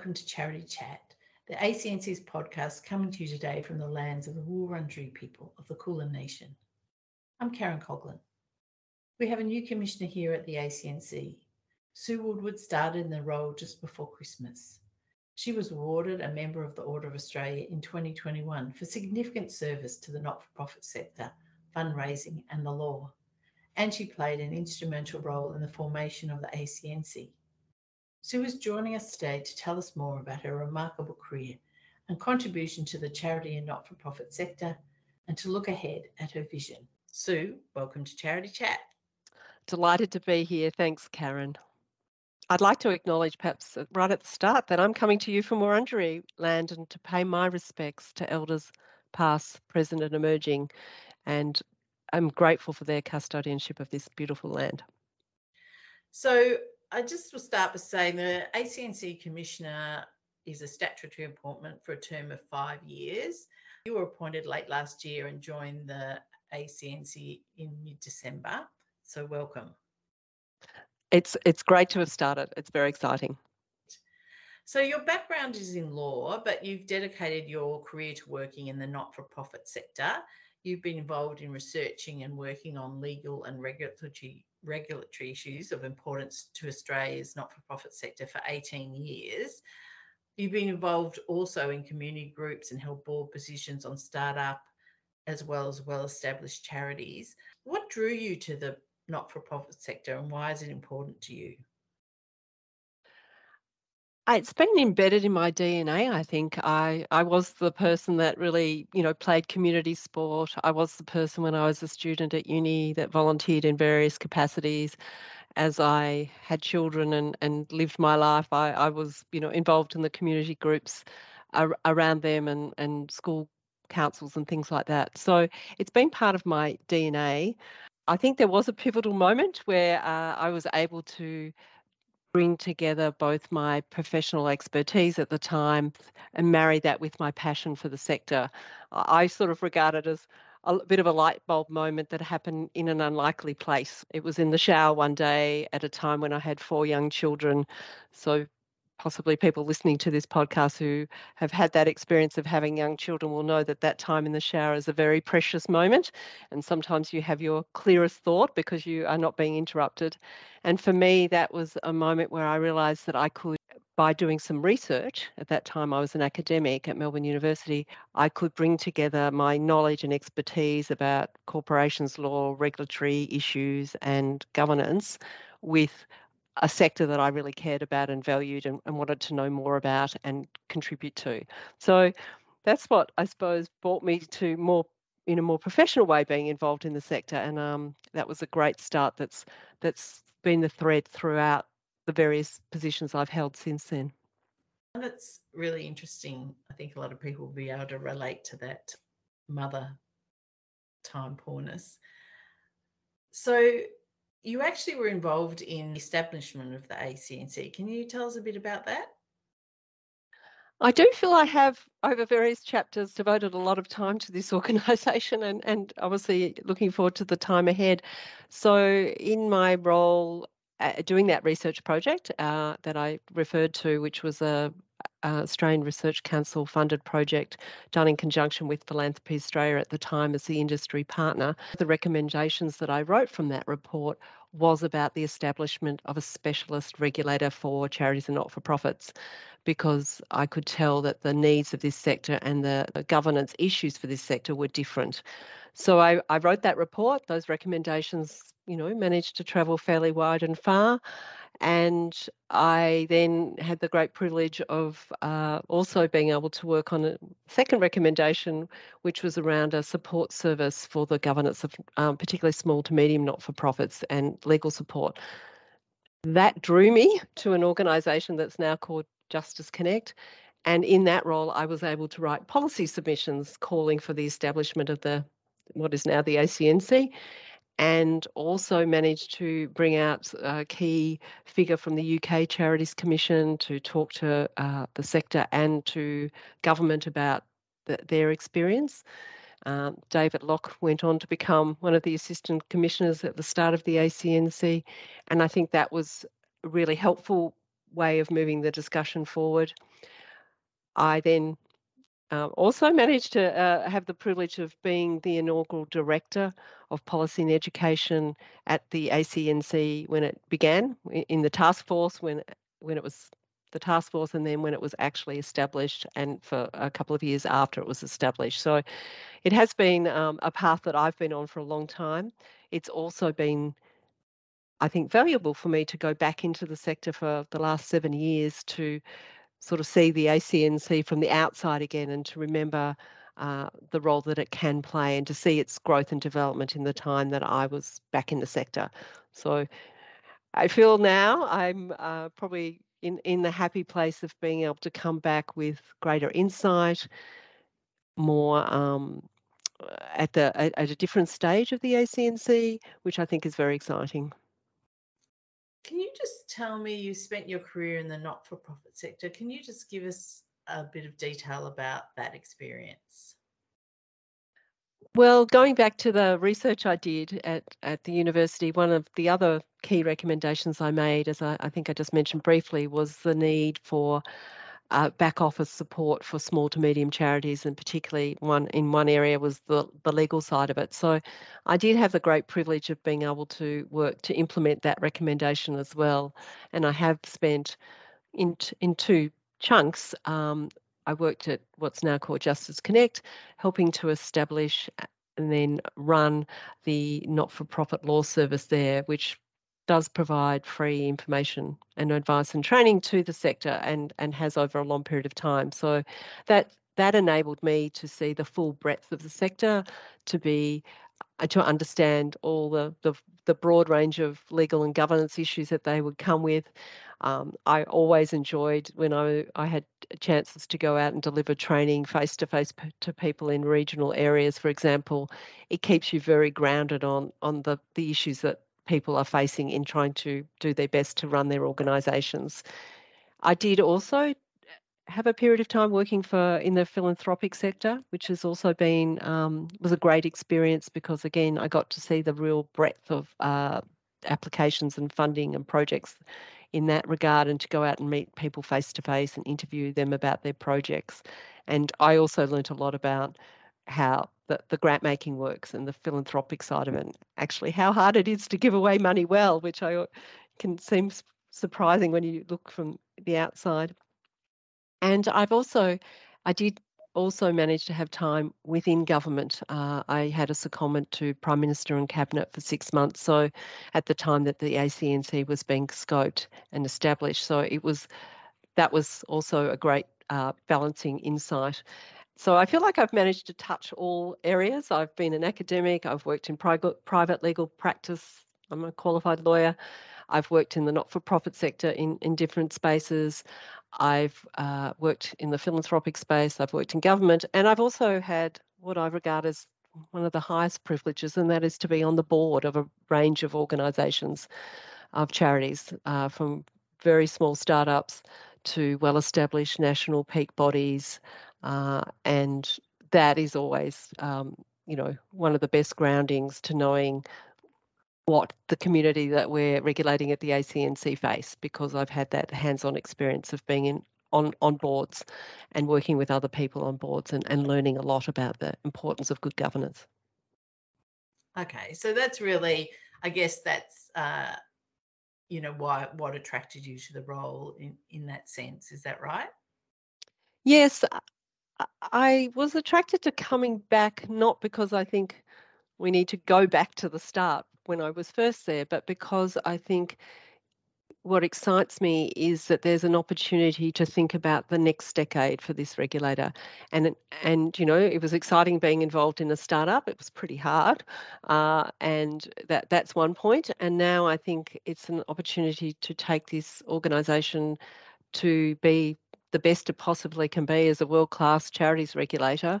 welcome to Charity Chat, the ACNC's podcast coming to you today from the lands of the Wurundjeri people of the Kulin Nation. I'm Karen Coghlan. We have a new commissioner here at the ACNC. Sue Woodward started in the role just before Christmas. She was awarded a member of the Order of Australia in 2021 for significant service to the not for profit sector, fundraising, and the law. And she played an instrumental role in the formation of the ACNC. Sue is joining us today to tell us more about her remarkable career and contribution to the charity and not for profit sector and to look ahead at her vision. Sue, welcome to Charity Chat. Delighted to be here. Thanks, Karen. I'd like to acknowledge, perhaps right at the start, that I'm coming to you from Wurundjeri land and to pay my respects to elders past, present, and emerging. And I'm grateful for their custodianship of this beautiful land. So, I just will start by saying the ACNC Commissioner is a statutory appointment for a term of five years. You were appointed late last year and joined the ACNC in mid December. So, welcome. It's, it's great to have started. It's very exciting. So, your background is in law, but you've dedicated your career to working in the not for profit sector. You've been involved in researching and working on legal and regulatory regulatory issues of importance to Australia's not for profit sector for 18 years. You've been involved also in community groups and held board positions on startup as well as well established charities. What drew you to the not for profit sector and why is it important to you? It's been embedded in my DNA. I think I I was the person that really you know played community sport. I was the person when I was a student at uni that volunteered in various capacities. As I had children and and lived my life, I I was you know involved in the community groups ar- around them and and school councils and things like that. So it's been part of my DNA. I think there was a pivotal moment where uh, I was able to bring together both my professional expertise at the time and marry that with my passion for the sector. I sort of regard it as a bit of a light bulb moment that happened in an unlikely place. It was in the shower one day at a time when I had four young children. So possibly people listening to this podcast who have had that experience of having young children will know that that time in the shower is a very precious moment. And sometimes you have your clearest thought because you are not being interrupted. And for me, that was a moment where I realized that I could, by doing some research, at that time I was an academic at Melbourne University, I could bring together my knowledge and expertise about corporations law, regulatory issues, and governance with a sector that I really cared about and valued and, and, wanted to know more about and contribute to. So that's what I suppose brought me to more in a more professional way being involved in the sector and um, that was a great start that's that's been the thread throughout the various positions I've held since then. And it's really interesting. I think a lot of people will be able to relate to that mother time poorness. So you actually were involved in the establishment of the ACNC. Can you tell us a bit about that? I do feel I have, over various chapters, devoted a lot of time to this organisation and, and obviously looking forward to the time ahead. So, in my role uh, doing that research project uh, that I referred to, which was a, a Australian Research Council funded project done in conjunction with Philanthropy Australia at the time as the industry partner. The recommendations that I wrote from that report was about the establishment of a specialist regulator for charities and not for profits because I could tell that the needs of this sector and the governance issues for this sector were different. So I, I wrote that report. Those recommendations, you know, managed to travel fairly wide and far. And I then had the great privilege of uh, also being able to work on a second recommendation, which was around a support service for the governance of um, particularly small to medium not for profits and legal support. That drew me to an organisation that's now called Justice Connect. And in that role, I was able to write policy submissions calling for the establishment of the what is now the ACNC and also managed to bring out a key figure from the UK Charities Commission to talk to uh, the sector and to government about the, their experience. Um, David Locke went on to become one of the assistant commissioners at the start of the ACNC, and I think that was a really helpful way of moving the discussion forward. I then uh, also managed to uh, have the privilege of being the inaugural director of policy and education at the ACNC when it began in the task force when when it was the task force and then when it was actually established and for a couple of years after it was established. So it has been um, a path that I've been on for a long time. It's also been, I think, valuable for me to go back into the sector for the last seven years to sort of see the ACNC from the outside again and to remember uh, the role that it can play and to see its growth and development in the time that I was back in the sector. So I feel now I'm uh, probably in, in the happy place of being able to come back with greater insight, more um, at the at, at a different stage of the ACNC, which I think is very exciting. Can you just tell me you spent your career in the not for profit sector? Can you just give us a bit of detail about that experience? Well, going back to the research I did at, at the university, one of the other key recommendations I made, as I, I think I just mentioned briefly, was the need for uh, back office support for small to medium charities, and particularly one in one area was the, the legal side of it. So I did have the great privilege of being able to work to implement that recommendation as well. And I have spent in, in two chunks um, I worked at what's now called Justice Connect, helping to establish and then run the not for profit law service there, which does provide free information and advice and training to the sector and, and has over a long period of time. So that that enabled me to see the full breadth of the sector, to be uh, to understand all the, the, the broad range of legal and governance issues that they would come with. Um, I always enjoyed when I, I had chances to go out and deliver training face to face to people in regional areas, for example. It keeps you very grounded on, on the, the issues that people are facing in trying to do their best to run their organisations. I did also have a period of time working for in the philanthropic sector, which has also been um, was a great experience because again I got to see the real breadth of uh, applications and funding and projects in that regard and to go out and meet people face to face and interview them about their projects. And I also learnt a lot about how the, the grant making works and the philanthropic side of it, and actually how hard it is to give away money well, which I can seem surprising when you look from the outside. And I've also, I did also managed to have time within government. Uh, I had a secondment to Prime Minister and Cabinet for six months. So, at the time that the ACNC was being scoped and established, so it was that was also a great uh, balancing insight. So I feel like I've managed to touch all areas. I've been an academic. I've worked in private legal practice. I'm a qualified lawyer. I've worked in the not-for-profit sector in, in different spaces. I've uh, worked in the philanthropic space, I've worked in government, and I've also had what I regard as one of the highest privileges, and that is to be on the board of a range of organisations, of charities, uh, from very small startups to well established national peak bodies. Uh, and that is always, um, you know, one of the best groundings to knowing what the community that we're regulating at the ACNC face because I've had that hands-on experience of being in on, on boards and working with other people on boards and, and learning a lot about the importance of good governance. Okay, so that's really, I guess that's, uh, you know, why what attracted you to the role in, in that sense. Is that right? Yes, I was attracted to coming back not because I think we need to go back to the start when I was first there, but because I think what excites me is that there's an opportunity to think about the next decade for this regulator. And and you know it was exciting being involved in a startup. It was pretty hard uh, and that that's one point. And now i think it's an opportunity to take this organization to be the best it possibly can be as a world class charities regulator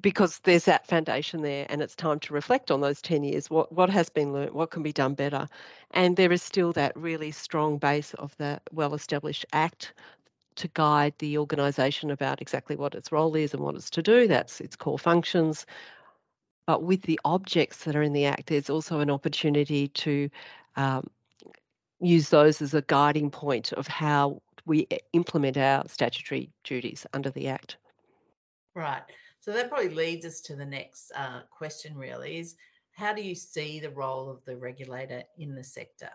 because there's that foundation there and it's time to reflect on those 10 years what what has been learnt what can be done better. And there is still that really strong base of the well established act to guide the organisation about exactly what its role is and what it's to do. That's its core functions. But with the objects that are in the act there's also an opportunity to um, use those as a guiding point of how we implement our statutory duties under the Act. Right. So that probably leads us to the next uh, question, really is how do you see the role of the regulator in the sector?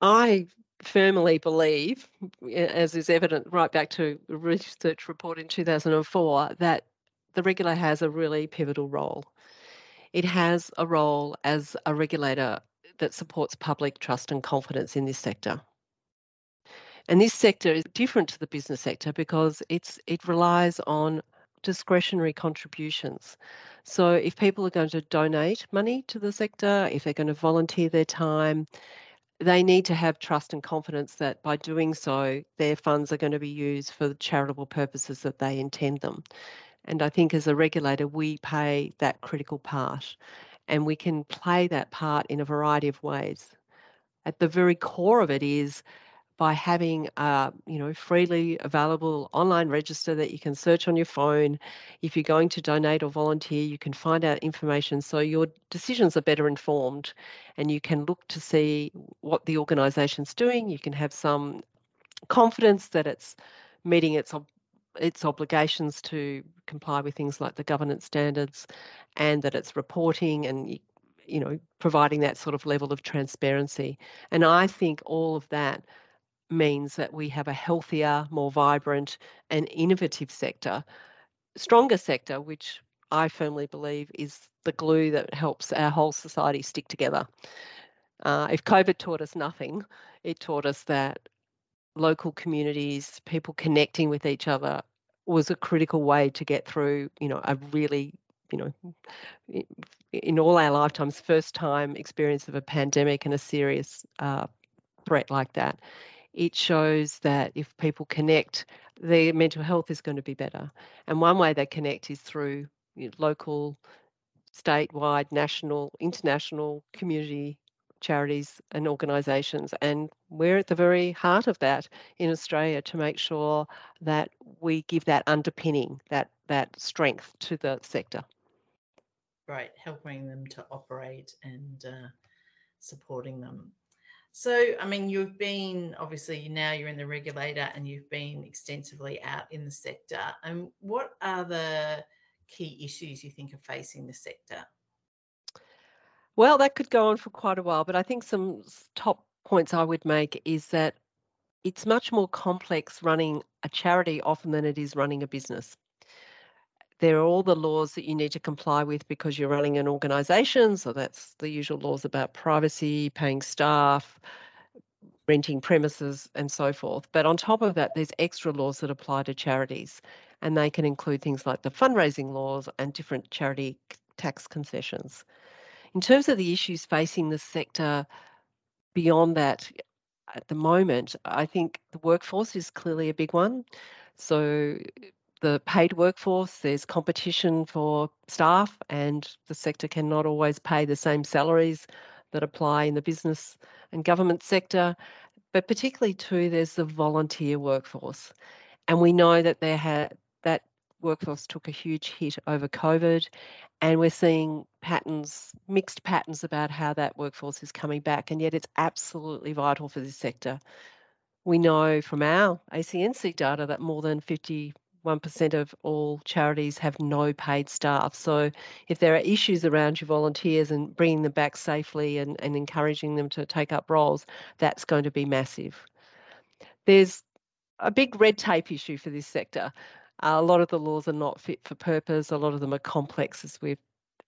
I firmly believe, as is evident right back to a research report in 2004, that the regulator has a really pivotal role. It has a role as a regulator that supports public trust and confidence in this sector. And this sector is different to the business sector because it's it relies on discretionary contributions. So if people are going to donate money to the sector, if they're going to volunteer their time, they need to have trust and confidence that by doing so, their funds are going to be used for the charitable purposes that they intend them. And I think as a regulator, we play that critical part and we can play that part in a variety of ways. At the very core of it is by having a you know freely available online register that you can search on your phone. If you're going to donate or volunteer you can find out information so your decisions are better informed and you can look to see what the organization's doing. You can have some confidence that it's meeting its its obligations to comply with things like the governance standards and that it's reporting and you know providing that sort of level of transparency. And i think all of that means that we have a healthier more vibrant and innovative sector stronger sector which i firmly believe is the glue that helps our whole society stick together uh, if covid taught us nothing it taught us that local communities, people connecting with each other was a critical way to get through, you know, a really, you know, in all our lifetimes, first time experience of a pandemic and a serious uh, threat like that. It shows that if people connect, their mental health is going to be better. And one way they connect is through you know, local, statewide, national, international community charities and organisations. And we're at the very heart of that in Australia to make sure that we give that underpinning, that that strength to the sector. Right, helping them to operate and uh, supporting them. So, I mean, you've been obviously now you're in the regulator and you've been extensively out in the sector. And what are the key issues you think are facing the sector? Well, that could go on for quite a while, but I think some top points I would make is that it's much more complex running a charity often than it is running a business. There are all the laws that you need to comply with because you're running an organization. So that's the usual laws about privacy, paying staff, renting premises, and so forth. But on top of that, there's extra laws that apply to charities, and they can include things like the fundraising laws and different charity tax concessions. In terms of the issues facing the sector beyond that, at the moment, I think the workforce is clearly a big one. So the paid workforce, there's competition for staff, and the sector cannot always pay the same salaries that apply in the business and government sector. But particularly too, there's the volunteer workforce, and we know that there had that workforce took a huge hit over COVID, and we're seeing patterns, mixed patterns about how that workforce is coming back, and yet it's absolutely vital for this sector. We know from our ACNC data that more than 51% of all charities have no paid staff. So, if there are issues around your volunteers and bringing them back safely and, and encouraging them to take up roles, that's going to be massive. There's a big red tape issue for this sector. A lot of the laws are not fit for purpose. A lot of them are complex, as we've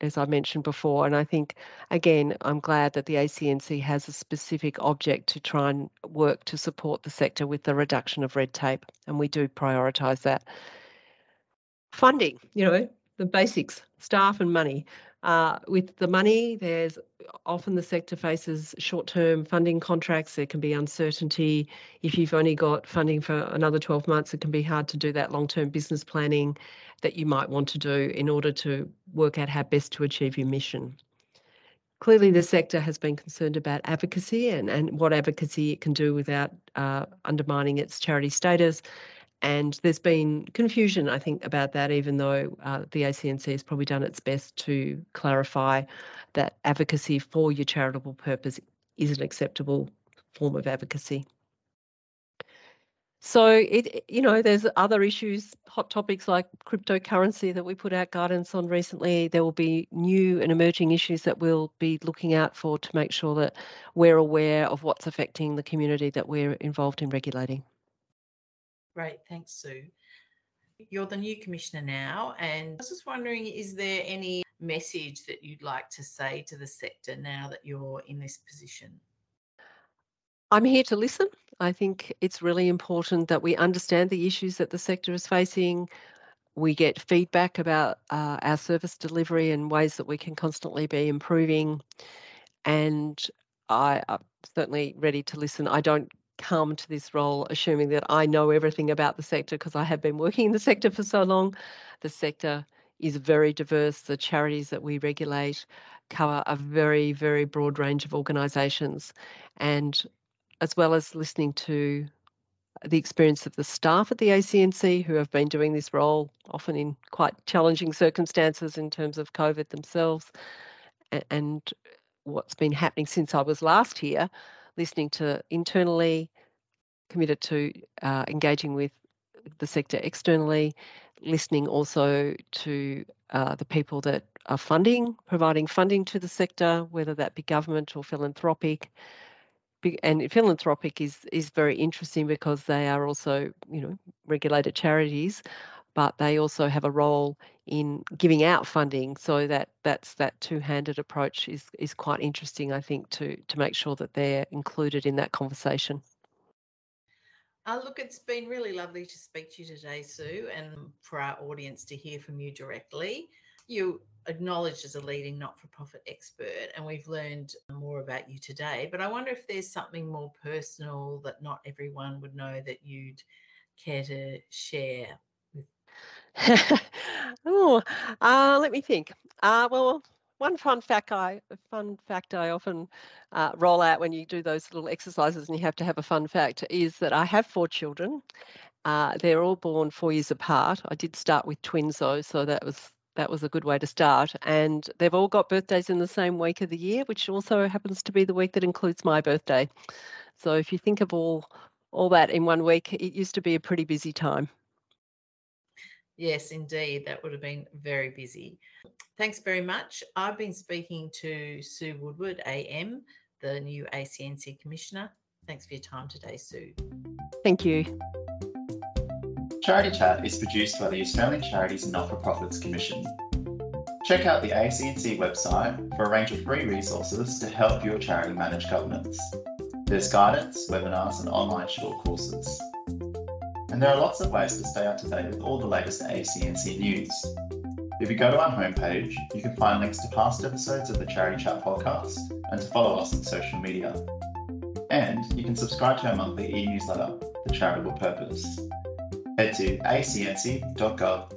as I mentioned before. And I think, again, I'm glad that the ACNC has a specific object to try and work to support the sector with the reduction of red tape. And we do prioritise that. Funding, you know, the basics, staff and money. Uh, with the money, there's often the sector faces short-term funding contracts. There can be uncertainty. If you've only got funding for another 12 months, it can be hard to do that long-term business planning that you might want to do in order to work out how best to achieve your mission. Clearly, the sector has been concerned about advocacy and, and what advocacy it can do without uh, undermining its charity status and there's been confusion, I think, about that, even though uh, the ACNC has probably done its best to clarify that advocacy for your charitable purpose is an acceptable form of advocacy. So it, you know, there's other issues, hot topics like cryptocurrency that we put out guidance on recently. There will be new and emerging issues that we'll be looking out for to make sure that we're aware of what's affecting the community that we're involved in regulating. Great, thanks, Sue. You're the new commissioner now, and I was just wondering is there any message that you'd like to say to the sector now that you're in this position? I'm here to listen. I think it's really important that we understand the issues that the sector is facing. We get feedback about uh, our service delivery and ways that we can constantly be improving. And I, I'm certainly ready to listen. I don't come to this role assuming that I know everything about the sector because I have been working in the sector for so long. The sector is very diverse. The charities that we regulate cover a very, very broad range of organisations. And as well as listening to the experience of the staff at the ACNC who have been doing this role often in quite challenging circumstances in terms of COVID themselves and what's been happening since I was last here, listening to internally, committed to uh, engaging with the sector externally, listening also to uh, the people that are funding, providing funding to the sector, whether that be government or philanthropic. And philanthropic is is very interesting because they are also, you know, regulated charities, but they also have a role in giving out funding. So that that's that two-handed approach is is quite interesting, I think, to to make sure that they're included in that conversation. Uh, look, it's been really lovely to speak to you today, Sue, and for our audience to hear from you directly. You acknowledged as a leading not for profit expert, and we've learned more about you today. But I wonder if there's something more personal that not everyone would know that you'd care to share oh, uh, let me think. Uh, well, one fun fact I fun fact I often uh, roll out when you do those little exercises and you have to have a fun fact is that I have four children. Uh, they're all born four years apart. I did start with twins though, so that was that was a good way to start. And they've all got birthdays in the same week of the year, which also happens to be the week that includes my birthday. So if you think of all all that in one week, it used to be a pretty busy time. Yes, indeed. That would have been very busy. Thanks very much. I've been speaking to Sue Woodward, AM, the new ACNC Commissioner. Thanks for your time today, Sue. Thank you. Charity Chat is produced by the Australian Charities and Not for Profits Commission. Check out the ACNC website for a range of free resources to help your charity manage governance. There's guidance, webinars, and online short courses. And there are lots of ways to stay up to date with all the latest ACNC news. If you go to our homepage, you can find links to past episodes of the Charity Chat podcast and to follow us on social media. And you can subscribe to our monthly e newsletter, The Charitable Purpose. Head to acnc.gov.au